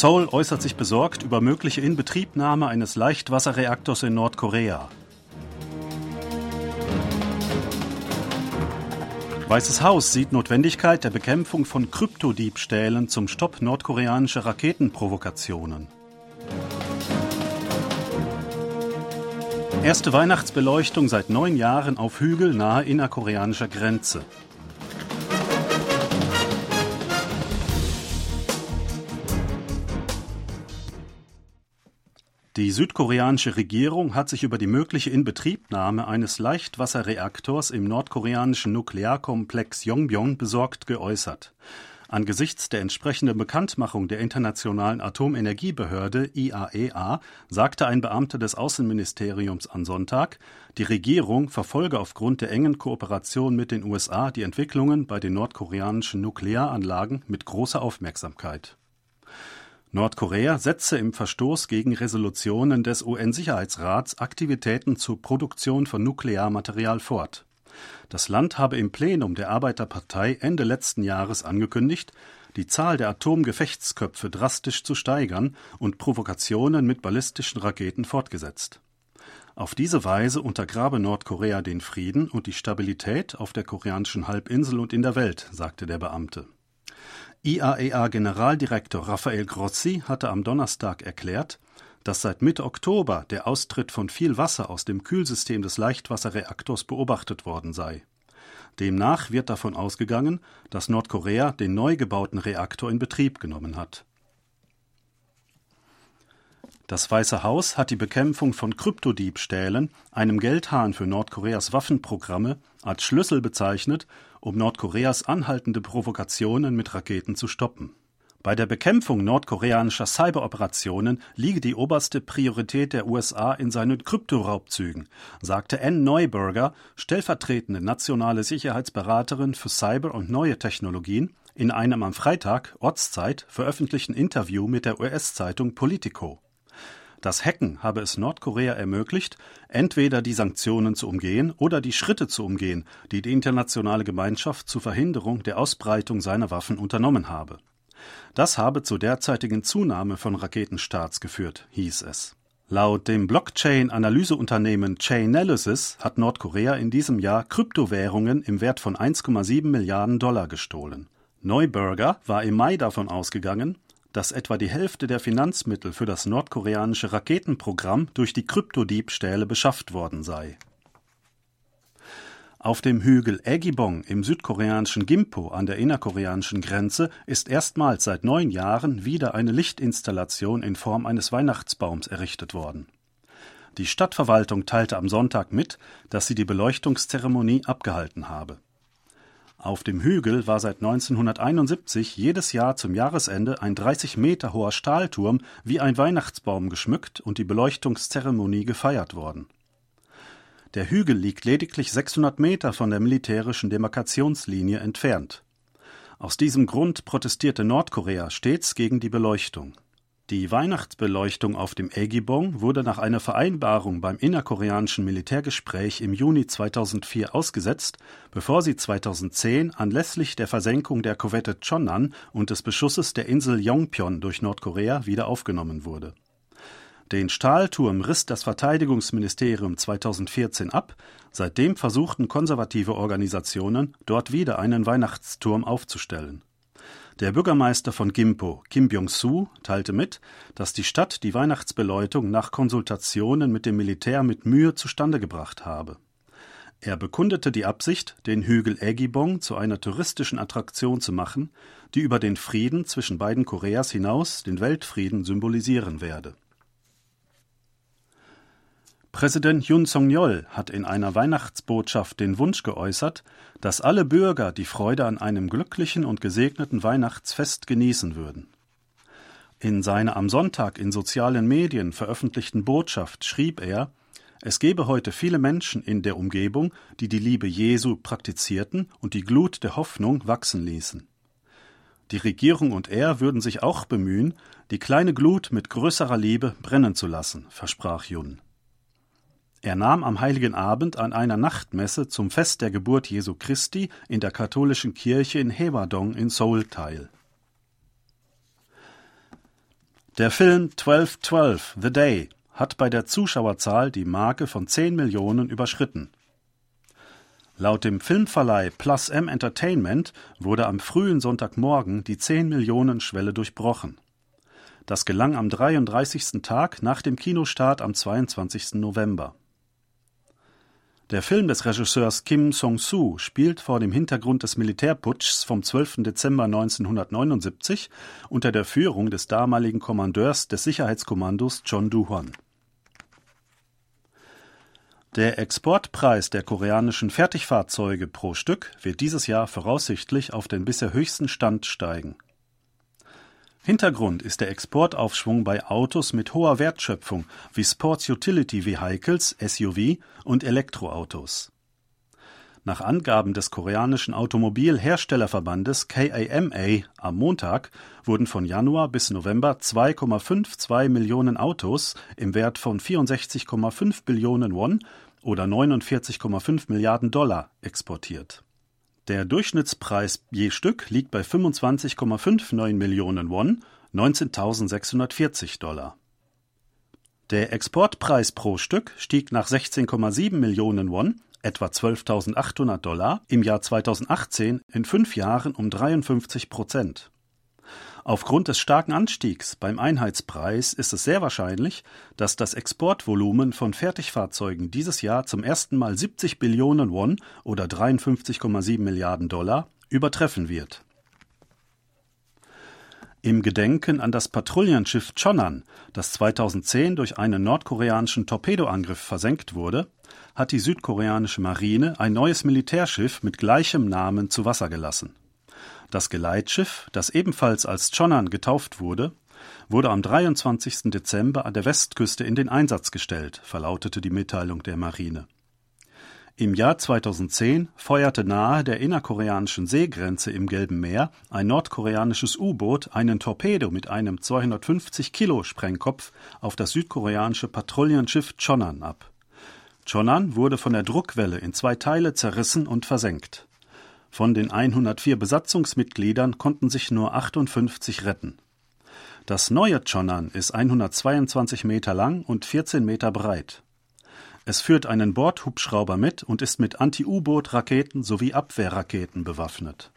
Seoul äußert sich besorgt über mögliche Inbetriebnahme eines Leichtwasserreaktors in Nordkorea. Weißes Haus sieht Notwendigkeit der Bekämpfung von Kryptodiebstählen zum Stopp nordkoreanischer Raketenprovokationen. Erste Weihnachtsbeleuchtung seit neun Jahren auf Hügel nahe innerkoreanischer Grenze. Die südkoreanische Regierung hat sich über die mögliche Inbetriebnahme eines Leichtwasserreaktors im nordkoreanischen Nuklearkomplex Yongbyon besorgt geäußert. Angesichts der entsprechenden Bekanntmachung der Internationalen Atomenergiebehörde IAEA e sagte ein Beamter des Außenministeriums am Sonntag, die Regierung verfolge aufgrund der engen Kooperation mit den USA die Entwicklungen bei den nordkoreanischen Nuklearanlagen mit großer Aufmerksamkeit. Nordkorea setze im Verstoß gegen Resolutionen des UN-Sicherheitsrats Aktivitäten zur Produktion von Nuklearmaterial fort. Das Land habe im Plenum der Arbeiterpartei Ende letzten Jahres angekündigt, die Zahl der Atomgefechtsköpfe drastisch zu steigern und Provokationen mit ballistischen Raketen fortgesetzt. Auf diese Weise untergrabe Nordkorea den Frieden und die Stabilität auf der koreanischen Halbinsel und in der Welt, sagte der Beamte. IAEA-Generaldirektor Rafael Grossi hatte am Donnerstag erklärt, dass seit Mitte Oktober der Austritt von viel Wasser aus dem Kühlsystem des Leichtwasserreaktors beobachtet worden sei. Demnach wird davon ausgegangen, dass Nordkorea den neu gebauten Reaktor in Betrieb genommen hat. Das Weiße Haus hat die Bekämpfung von Kryptodiebstählen, einem Geldhahn für Nordkoreas Waffenprogramme, als Schlüssel bezeichnet um Nordkoreas anhaltende Provokationen mit Raketen zu stoppen. Bei der Bekämpfung nordkoreanischer Cyberoperationen liege die oberste Priorität der USA in seinen Kryptoraubzügen, sagte Ann Neuberger, stellvertretende nationale Sicherheitsberaterin für Cyber und neue Technologien, in einem am Freitag Ortszeit veröffentlichten Interview mit der US-Zeitung Politico. Das Hacken habe es Nordkorea ermöglicht, entweder die Sanktionen zu umgehen oder die Schritte zu umgehen, die die internationale Gemeinschaft zur Verhinderung der Ausbreitung seiner Waffen unternommen habe. Das habe zur derzeitigen Zunahme von Raketenstarts geführt, hieß es. Laut dem Blockchain-Analyseunternehmen Chainalysis hat Nordkorea in diesem Jahr Kryptowährungen im Wert von 1,7 Milliarden Dollar gestohlen. Neuberger war im Mai davon ausgegangen, dass etwa die Hälfte der Finanzmittel für das nordkoreanische Raketenprogramm durch die Kryptodiebstähle beschafft worden sei. Auf dem Hügel Aegibong im südkoreanischen Gimpo an der innerkoreanischen Grenze ist erstmals seit neun Jahren wieder eine Lichtinstallation in Form eines Weihnachtsbaums errichtet worden. Die Stadtverwaltung teilte am Sonntag mit, dass sie die Beleuchtungszeremonie abgehalten habe. Auf dem Hügel war seit 1971 jedes Jahr zum Jahresende ein 30 Meter hoher Stahlturm wie ein Weihnachtsbaum geschmückt und die Beleuchtungszeremonie gefeiert worden. Der Hügel liegt lediglich 600 Meter von der militärischen Demarkationslinie entfernt. Aus diesem Grund protestierte Nordkorea stets gegen die Beleuchtung. Die Weihnachtsbeleuchtung auf dem Aegibong wurde nach einer Vereinbarung beim innerkoreanischen Militärgespräch im Juni 2004 ausgesetzt, bevor sie 2010 anlässlich der Versenkung der Korvette Chonan und des Beschusses der Insel Yongpyon durch Nordkorea wieder aufgenommen wurde. Den Stahlturm riss das Verteidigungsministerium 2014 ab, seitdem versuchten konservative Organisationen, dort wieder einen Weihnachtsturm aufzustellen. Der Bürgermeister von Gimpo, Kim Byung-soo, teilte mit, dass die Stadt die Weihnachtsbeleuchtung nach Konsultationen mit dem Militär mit Mühe zustande gebracht habe. Er bekundete die Absicht, den Hügel Aegibong zu einer touristischen Attraktion zu machen, die über den Frieden zwischen beiden Koreas hinaus den Weltfrieden symbolisieren werde Präsident Yun Song-yeol hat in einer Weihnachtsbotschaft den Wunsch geäußert, dass alle Bürger die Freude an einem glücklichen und gesegneten Weihnachtsfest genießen würden. In seiner am Sonntag in sozialen Medien veröffentlichten Botschaft schrieb er, es gebe heute viele Menschen in der Umgebung, die die Liebe Jesu praktizierten und die Glut der Hoffnung wachsen ließen. Die Regierung und er würden sich auch bemühen, die kleine Glut mit größerer Liebe brennen zu lassen, versprach Yun. Er nahm am heiligen Abend an einer Nachtmesse zum Fest der Geburt Jesu Christi in der katholischen Kirche in Hewadong in Seoul teil. Der Film 1212 The Day hat bei der Zuschauerzahl die Marke von 10 Millionen überschritten. Laut dem Filmverleih Plus M Entertainment wurde am frühen Sonntagmorgen die 10 Millionen Schwelle durchbrochen. Das gelang am 33. Tag nach dem Kinostart am 22. November. Der Film des Regisseurs Kim Song-soo spielt vor dem Hintergrund des Militärputschs vom 12. Dezember 1979 unter der Führung des damaligen Kommandeurs des Sicherheitskommandos John Doo-hwan. Der Exportpreis der koreanischen Fertigfahrzeuge pro Stück wird dieses Jahr voraussichtlich auf den bisher höchsten Stand steigen. Hintergrund ist der Exportaufschwung bei Autos mit hoher Wertschöpfung wie Sports Utility Vehicles (SUV) und Elektroautos. Nach Angaben des koreanischen Automobilherstellerverbandes KAMA am Montag wurden von Januar bis November 2,52 Millionen Autos im Wert von 64,5 Billionen Won oder 49,5 Milliarden Dollar exportiert. Der Durchschnittspreis je Stück liegt bei 25,59 Millionen Won (19.640 Dollar). Der Exportpreis pro Stück stieg nach 16,7 Millionen Won etwa 12.800 Dollar im Jahr 2018 in fünf Jahren um 53 Prozent. Aufgrund des starken Anstiegs beim Einheitspreis ist es sehr wahrscheinlich, dass das Exportvolumen von Fertigfahrzeugen dieses Jahr zum ersten Mal 70 Billionen Won oder 53,7 Milliarden Dollar übertreffen wird. Im Gedenken an das Patrouillenschiff Chonan, das 2010 durch einen nordkoreanischen Torpedoangriff versenkt wurde, hat die südkoreanische Marine ein neues Militärschiff mit gleichem Namen zu Wasser gelassen. Das Geleitschiff, das ebenfalls als Chonan getauft wurde, wurde am 23. Dezember an der Westküste in den Einsatz gestellt, verlautete die Mitteilung der Marine. Im Jahr 2010 feuerte nahe der innerkoreanischen Seegrenze im Gelben Meer ein nordkoreanisches U-Boot einen Torpedo mit einem 250 Kilo Sprengkopf auf das südkoreanische Patrouillenschiff Chonan ab. Chonan wurde von der Druckwelle in zwei Teile zerrissen und versenkt. Von den 104 Besatzungsmitgliedern konnten sich nur 58 retten. Das neue Chonan ist 122 Meter lang und 14 Meter breit. Es führt einen Bordhubschrauber mit und ist mit Anti-U-Boot-Raketen sowie Abwehrraketen bewaffnet.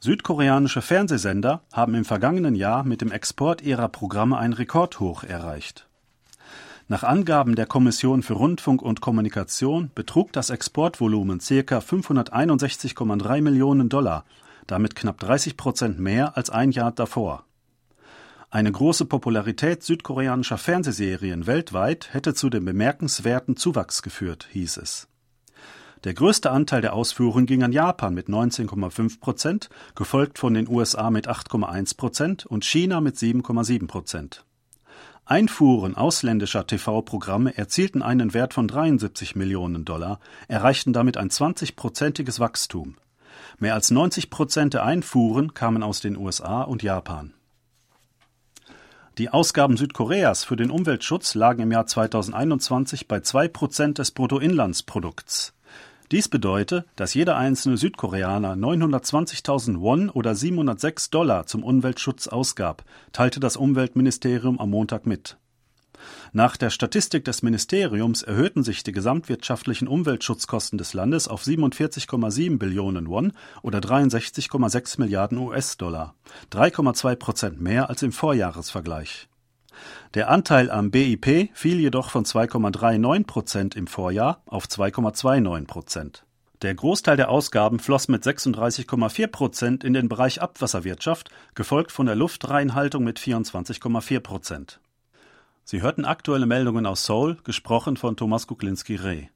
Südkoreanische Fernsehsender haben im vergangenen Jahr mit dem Export ihrer Programme ein Rekordhoch erreicht. Nach Angaben der Kommission für Rundfunk und Kommunikation betrug das Exportvolumen ca. 561,3 Millionen Dollar, damit knapp 30 Prozent mehr als ein Jahr davor. Eine große Popularität südkoreanischer Fernsehserien weltweit hätte zu dem bemerkenswerten Zuwachs geführt, hieß es. Der größte Anteil der Ausfuhren ging an Japan mit 19,5 Prozent, gefolgt von den USA mit 8,1 Prozent und China mit 7,7 Prozent. Einfuhren ausländischer TV-Programme erzielten einen Wert von 73 Millionen Dollar, erreichten damit ein 20-prozentiges Wachstum. Mehr als 90 Prozent der Einfuhren kamen aus den USA und Japan. Die Ausgaben Südkoreas für den Umweltschutz lagen im Jahr 2021 bei 2 Prozent des Bruttoinlandsprodukts. Dies bedeutet, dass jeder einzelne Südkoreaner 920.000 Won oder 706 Dollar zum Umweltschutz ausgab, teilte das Umweltministerium am Montag mit. Nach der Statistik des Ministeriums erhöhten sich die gesamtwirtschaftlichen Umweltschutzkosten des Landes auf 47,7 Billionen Won oder 63,6 Milliarden US-Dollar, 3,2 Prozent mehr als im Vorjahresvergleich. Der Anteil am BIP fiel jedoch von 2,39 Prozent im Vorjahr auf 2,29 Prozent. Der Großteil der Ausgaben floss mit 36,4 Prozent in den Bereich Abwasserwirtschaft, gefolgt von der Luftreinhaltung mit 24,4 Prozent. Sie hörten aktuelle Meldungen aus Seoul, gesprochen von Thomas Kuklinski-Reh.